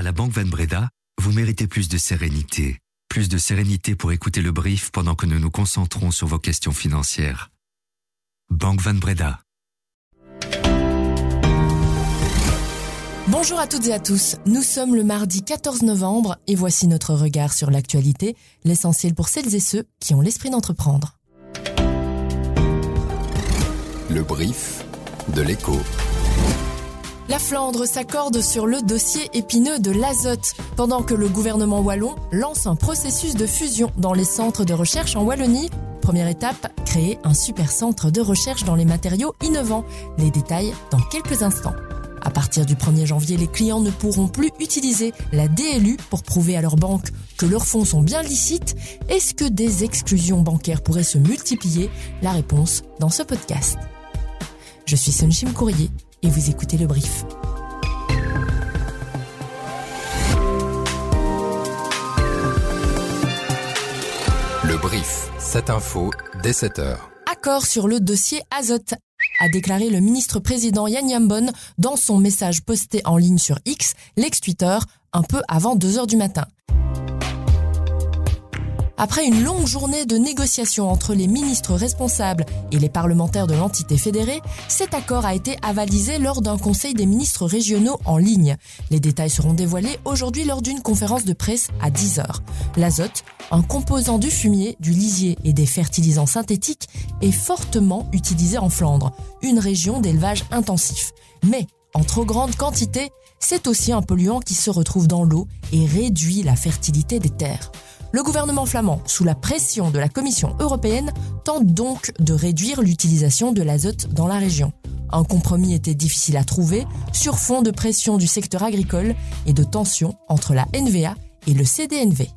À la Banque Van Breda, vous méritez plus de sérénité. Plus de sérénité pour écouter le brief pendant que nous nous concentrons sur vos questions financières. Banque Van Breda. Bonjour à toutes et à tous, nous sommes le mardi 14 novembre et voici notre regard sur l'actualité, l'essentiel pour celles et ceux qui ont l'esprit d'entreprendre. Le brief de l'écho. La Flandre s'accorde sur le dossier épineux de l'azote, pendant que le gouvernement wallon lance un processus de fusion dans les centres de recherche en Wallonie. Première étape, créer un super centre de recherche dans les matériaux innovants. Les détails dans quelques instants. À partir du 1er janvier, les clients ne pourront plus utiliser la DLU pour prouver à leur banque que leurs fonds sont bien licites. Est-ce que des exclusions bancaires pourraient se multiplier? La réponse dans ce podcast. Je suis Sunshim Courrier et vous écoutez le brief. Le brief, cette info dès 7h. Accord sur le dossier azote a déclaré le ministre-président Yann Yambon dans son message posté en ligne sur X, l'ex-Twitter, un peu avant 2 heures du matin. Après une longue journée de négociations entre les ministres responsables et les parlementaires de l'entité fédérée, cet accord a été avalisé lors d'un conseil des ministres régionaux en ligne. Les détails seront dévoilés aujourd'hui lors d'une conférence de presse à 10h. L'azote, un composant du fumier, du lisier et des fertilisants synthétiques, est fortement utilisé en Flandre, une région d'élevage intensif. Mais, en trop grande quantité, c'est aussi un polluant qui se retrouve dans l'eau et réduit la fertilité des terres. Le gouvernement flamand, sous la pression de la Commission européenne, tente donc de réduire l'utilisation de l'azote dans la région. Un compromis était difficile à trouver sur fond de pression du secteur agricole et de tensions entre la NVA et le CDNV.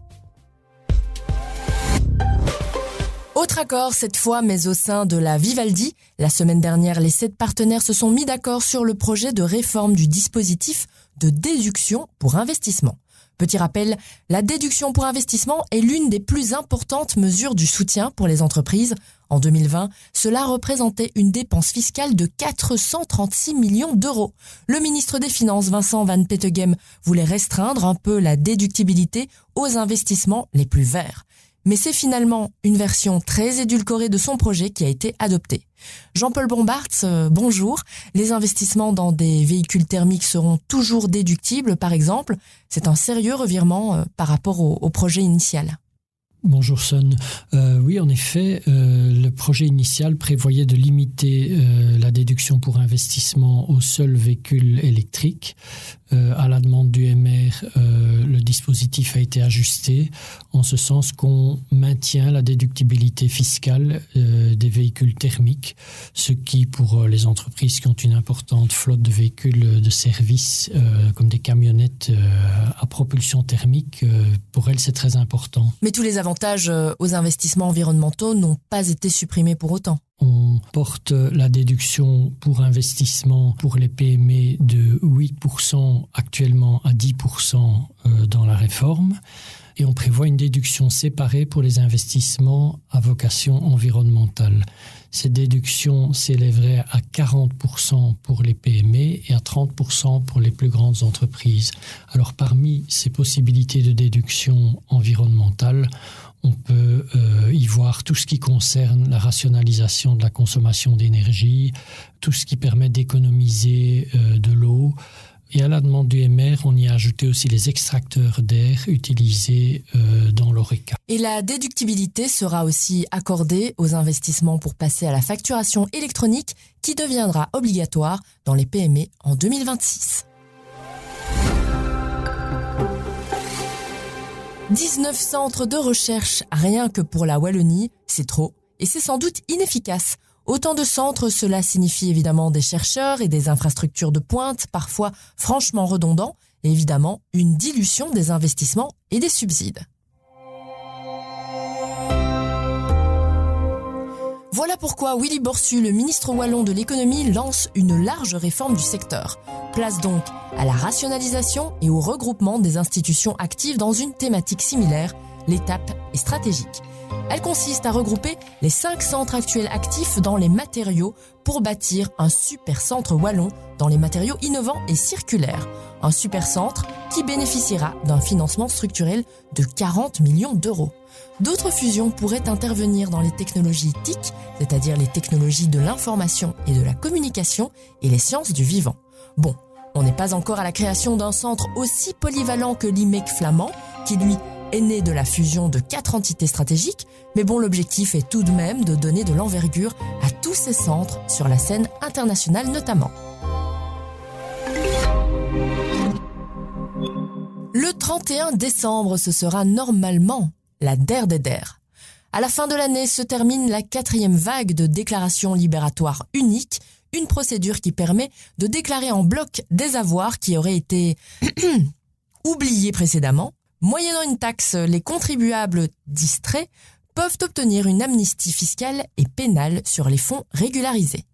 Autre accord cette fois, mais au sein de la Vivaldi. La semaine dernière, les sept partenaires se sont mis d'accord sur le projet de réforme du dispositif de déduction pour investissement. Petit rappel, la déduction pour investissement est l'une des plus importantes mesures du soutien pour les entreprises. En 2020, cela représentait une dépense fiscale de 436 millions d'euros. Le ministre des Finances, Vincent Van Petegem, voulait restreindre un peu la déductibilité aux investissements les plus verts mais c'est finalement une version très édulcorée de son projet qui a été adoptée. Jean-Paul Bombarts, euh, bonjour. Les investissements dans des véhicules thermiques seront toujours déductibles, par exemple. C'est un sérieux revirement euh, par rapport au, projet initial. Bonjour Son. Euh, oui, en effet, le projet initial prévoyait de limiter la déduction pour investissement aux seuls véhicules électriques. Euh, à la demande du MR, euh, le dispositif a été ajusté en ce sens qu'on maintient la déductibilité fiscale euh, des véhicules thermiques, ce qui pour les entreprises qui ont une importante flotte de véhicules de service comme des camionnettes à propulsion thermique, pour elles c'est très important. Mais tous les avantages aux investissements environnementaux n'ont pas été supprimés pour autant. On porte la déduction pour investissement pour les PME de 8% actuellement à 10% euh, dans la réforme et on prévoit une déduction séparée pour les investissements à vocation environnementale. Cette déduction s'élèverait à 40% pour les PME et à 30% pour les plus grandes entreprises. Alors parmi ces possibilités de déduction environnementale, on peut euh, y voir tout ce qui concerne la rationalisation de la consommation d'énergie, tout ce qui permet d'économiser euh, de l'eau. Et à la demande du MR, on y a ajouté aussi les extracteurs d'air utilisés euh, dans l'ORECA. Et la déductibilité sera aussi accordée aux investissements pour passer à la facturation électronique qui deviendra obligatoire dans les PME en 2026. 19 centres de recherche, rien que pour la Wallonie, c'est trop, et c'est sans doute inefficace. Autant de centres, cela signifie évidemment des chercheurs et des infrastructures de pointe, parfois franchement redondants, et évidemment une dilution des investissements et des subsides. Voilà pourquoi Willy Borsu, le ministre wallon de l'économie, lance une large réforme du secteur. Place donc à la rationalisation et au regroupement des institutions actives dans une thématique similaire. L'étape est stratégique. Elle consiste à regrouper les cinq centres actuels actifs dans les matériaux pour bâtir un super centre wallon dans les matériaux innovants et circulaires. Un super centre qui bénéficiera d'un financement structurel de 40 millions d'euros. D'autres fusions pourraient intervenir dans les technologies TIC, c'est-à-dire les technologies de l'information et de la communication et les sciences du vivant. Bon, on n'est pas encore à la création d'un centre aussi polyvalent que l'IMEC flamand, qui lui est né de la fusion de quatre entités stratégiques, mais bon, l'objectif est tout de même de donner de l'envergure à tous ces centres sur la scène internationale notamment. Le 31 décembre, ce sera normalement la DER des DER. À la fin de l'année se termine la quatrième vague de déclaration libératoire unique, une procédure qui permet de déclarer en bloc des avoirs qui auraient été oubliés précédemment Moyennant une taxe, les contribuables distraits peuvent obtenir une amnistie fiscale et pénale sur les fonds régularisés.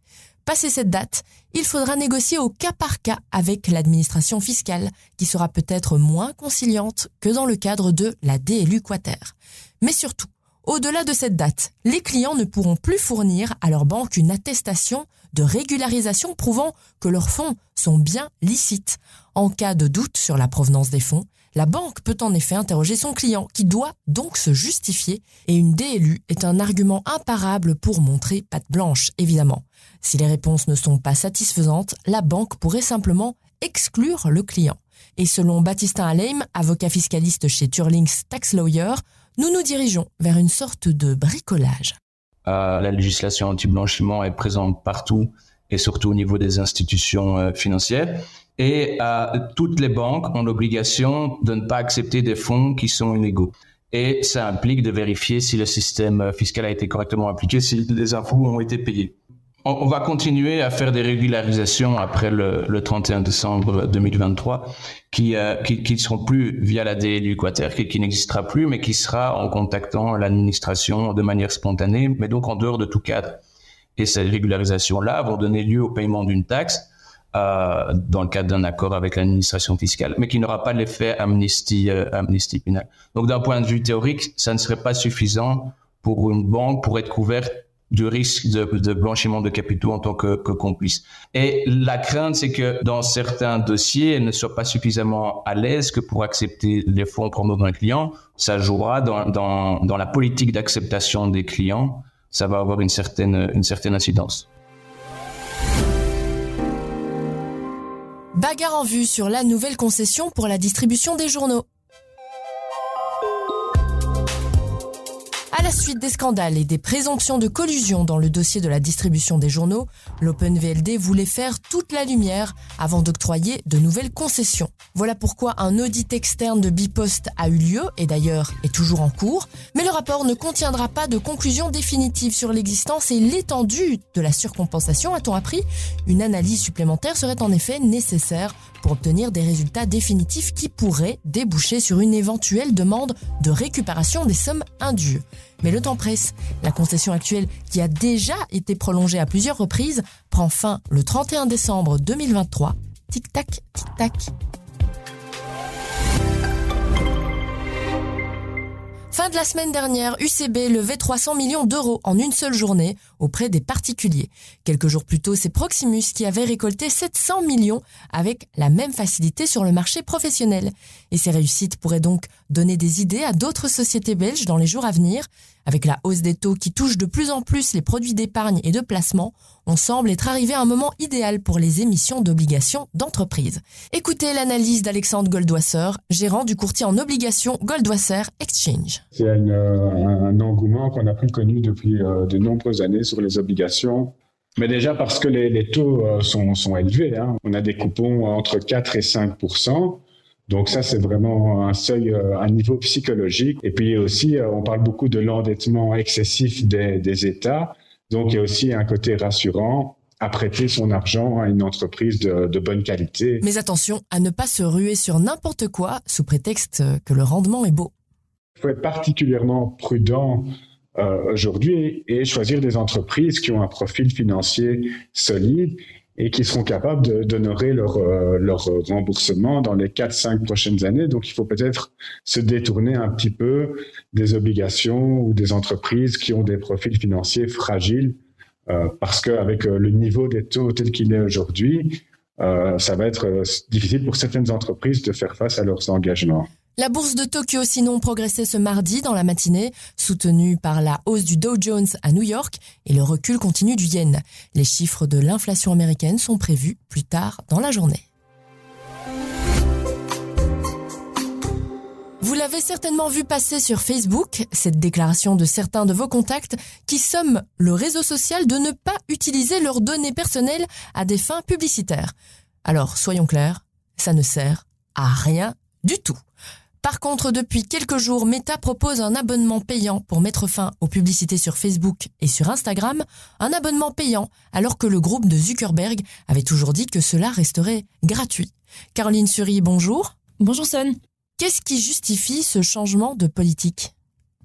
Passé cette date, il faudra négocier au cas par cas avec l'administration fiscale, qui sera peut-être moins conciliante que dans le cadre de la DLU Quater. Mais surtout, au-delà de cette date, les clients ne pourront plus fournir à leur banque une attestation de régularisation prouvant que leurs fonds sont bien licites. En cas de doute sur la provenance des fonds, la banque peut en effet interroger son client, qui doit donc se justifier, et une DLU est un argument imparable pour montrer patte blanche, évidemment. Si les réponses ne sont pas satisfaisantes, la banque pourrait simplement exclure le client. Et selon Baptistin Aleim, avocat fiscaliste chez Turlings Tax Lawyer, nous nous dirigeons vers une sorte de bricolage. Euh, la législation anti-blanchiment est présente partout et surtout au niveau des institutions euh, financières. Et euh, toutes les banques ont l'obligation de ne pas accepter des fonds qui sont illégaux. Et ça implique de vérifier si le système fiscal a été correctement appliqué, si les impôts ont été payés. On, va continuer à faire des régularisations après le, le 31 décembre 2023 qui, euh, qui, qui seront plus via la DLU Quater, qui, qui n'existera plus, mais qui sera en contactant l'administration de manière spontanée, mais donc en dehors de tout cadre. Et ces régularisations-là vont donner lieu au paiement d'une taxe euh, dans le cadre d'un accord avec l'administration fiscale, mais qui n'aura pas l'effet amnistie, euh, amnistie pénale. Donc d'un point de vue théorique, ça ne serait pas suffisant pour une banque pour être couverte du risque de, blanchiment de capitaux en tant que, complice. Et la crainte, c'est que dans certains dossiers, elle ne soit pas suffisamment à l'aise que pour accepter les fonds provenant d'un client. Ça jouera dans, la politique d'acceptation des clients. Ça va avoir une certaine incidence. Bagarre en vue sur la nouvelle concession pour la distribution des journaux. À la suite des scandales et des présomptions de collusion dans le dossier de la distribution des journaux, l'OpenVLD voulait faire toute la lumière avant d'octroyer de nouvelles concessions. Voilà pourquoi un audit externe de Bipost a eu lieu et d'ailleurs est toujours en cours, mais le rapport ne contiendra pas de conclusion définitive sur l'existence et l'étendue de la surcompensation, a-t-on appris. Une analyse supplémentaire serait en effet nécessaire pour obtenir des résultats définitifs qui pourraient déboucher sur une éventuelle demande de récupération des sommes indues. Mais le temps presse. La concession actuelle, qui a déjà été prolongée à plusieurs reprises, prend fin le 31 décembre 2023. Tic-tac, tic-tac. De la semaine dernière, UCB levait 300 millions d'euros en une seule journée auprès des particuliers. Quelques jours plus tôt, c'est Proximus qui avait récolté 700 millions avec la même facilité sur le marché professionnel. Et ces réussites pourraient donc donner des idées à d'autres sociétés belges dans les jours à venir. Avec la hausse des taux qui touche de plus en plus les produits d'épargne et de placement, on semble être arrivé à un moment idéal pour les émissions d'obligations d'entreprise. Écoutez l'analyse d'Alexandre Goldwasser, gérant du courtier en obligations Goldwasser Exchange. C'est un, engouement qu'on n'a plus connu depuis euh, de nombreuses années sur les obligations. Mais déjà parce que les, taux euh, sont, élevés. Hein. On a des coupons entre 4 et 5 donc ça, c'est vraiment un seuil, euh, un niveau psychologique. Et puis aussi, euh, on parle beaucoup de l'endettement excessif des, États. Donc il y a aussi un côté rassurant à prêter son argent à une entreprise de, bonne qualité. Mais attention à ne pas se ruer sur n'importe quoi sous prétexte que le rendement est beau. Il faut être particulièrement prudent euh, aujourd'hui et choisir des entreprises qui ont un profil financier solide et qui seront capables d'honorer leur, euh, leur remboursement dans les 4-5 prochaines années. Donc, il faut peut-être se détourner un petit peu des obligations ou des entreprises qui ont des profils financiers fragiles, euh, parce qu'avec euh, le niveau des taux tel qu'il est aujourd'hui, euh, ça va être euh, difficile pour certaines entreprises de faire face à leurs engagements. La bourse de Tokyo sinon progressait ce mardi dans la matinée, soutenue par la hausse du Dow Jones à New York et le recul continu du yen. Les chiffres de l'inflation américaine sont prévus plus tard dans la journée. Vous l'avez certainement vu passer sur Facebook, cette déclaration de certains de vos contacts qui somment le réseau social de ne pas utiliser leurs données personnelles à des fins publicitaires. Alors, soyons clairs, ça ne sert à rien du tout. Par contre, depuis quelques jours, Meta propose un abonnement payant pour mettre fin aux publicités sur Facebook et sur Instagram, un abonnement payant alors que le groupe de Zuckerberg avait toujours dit que cela resterait gratuit. Caroline Sury, bonjour. Bonjour Son. Qu'est-ce qui justifie ce changement de politique?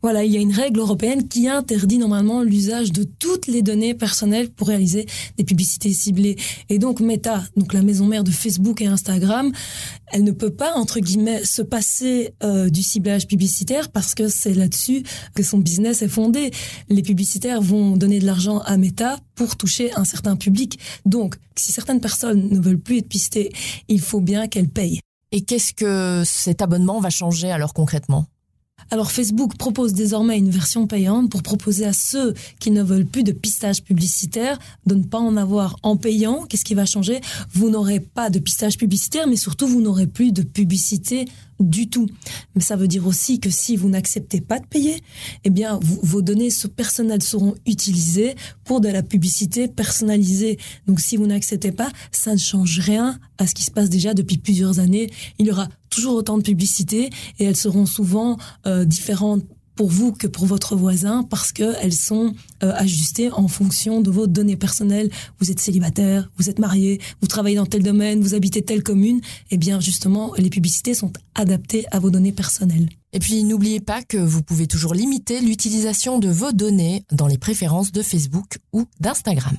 Voilà, il y a une règle européenne qui interdit normalement l'usage de toutes les données personnelles pour réaliser des publicités ciblées. Et donc Meta, donc la maison mère de Facebook et Instagram, elle ne peut pas entre guillemets se passer euh, du ciblage publicitaire parce que c'est là-dessus que son business est fondé. Les publicitaires vont donner de l'argent à Meta pour toucher un certain public. Donc, si certaines personnes ne veulent plus être pistées, il faut bien qu'elles payent. Et qu'est-ce que cet abonnement va changer alors concrètement? Alors Facebook propose désormais une version payante pour proposer à ceux qui ne veulent plus de pistage publicitaire de ne pas en avoir en payant. Qu'est-ce qui va changer? Vous n'aurez pas de pistage publicitaire, mais surtout vous n'aurez plus de publicité du tout. Mais ça veut dire aussi que si vous n'acceptez pas de payer, eh bien, vos données personnelles seront utilisées pour de la publicité personnalisée. Donc, si vous n'acceptez pas, ça ne change rien à ce qui se passe déjà depuis plusieurs années. Il y aura toujours autant de publicité et elles seront souvent euh, différentes pour vous que pour votre voisin parce qu'elles sont euh, ajustées en fonction de vos données personnelles. Vous êtes célibataire, vous êtes marié, vous travaillez dans tel domaine, vous habitez telle commune. Eh bien, justement, les publicités sont adaptées à vos données personnelles. Et puis, n'oubliez pas que vous pouvez toujours limiter l'utilisation de vos données dans les préférences de Facebook ou d'Instagram.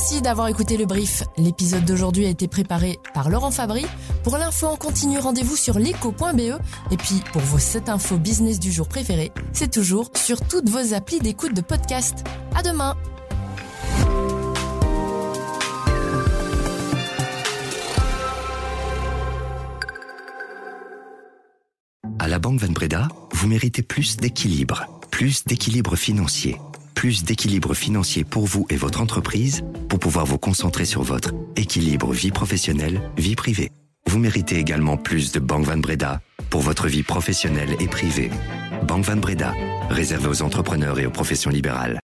Merci d'avoir écouté le brief. L'épisode d'aujourd'hui a été préparé par Laurent Fabry. Pour l'info en continu, rendez-vous sur l'éco.be. Et puis, pour vos 7 infos business du jour préférés, c'est toujours sur toutes vos applis d'écoute de podcast. À demain! À la Banque Van Breda, vous méritez plus d'équilibre, plus d'équilibre financier plus d'équilibre financier pour vous et votre entreprise pour pouvoir vous concentrer sur votre équilibre vie professionnelle, vie privée. Vous méritez également plus de Banque Van Breda pour votre vie professionnelle et privée. Banque Van Breda, réservé aux entrepreneurs et aux professions libérales.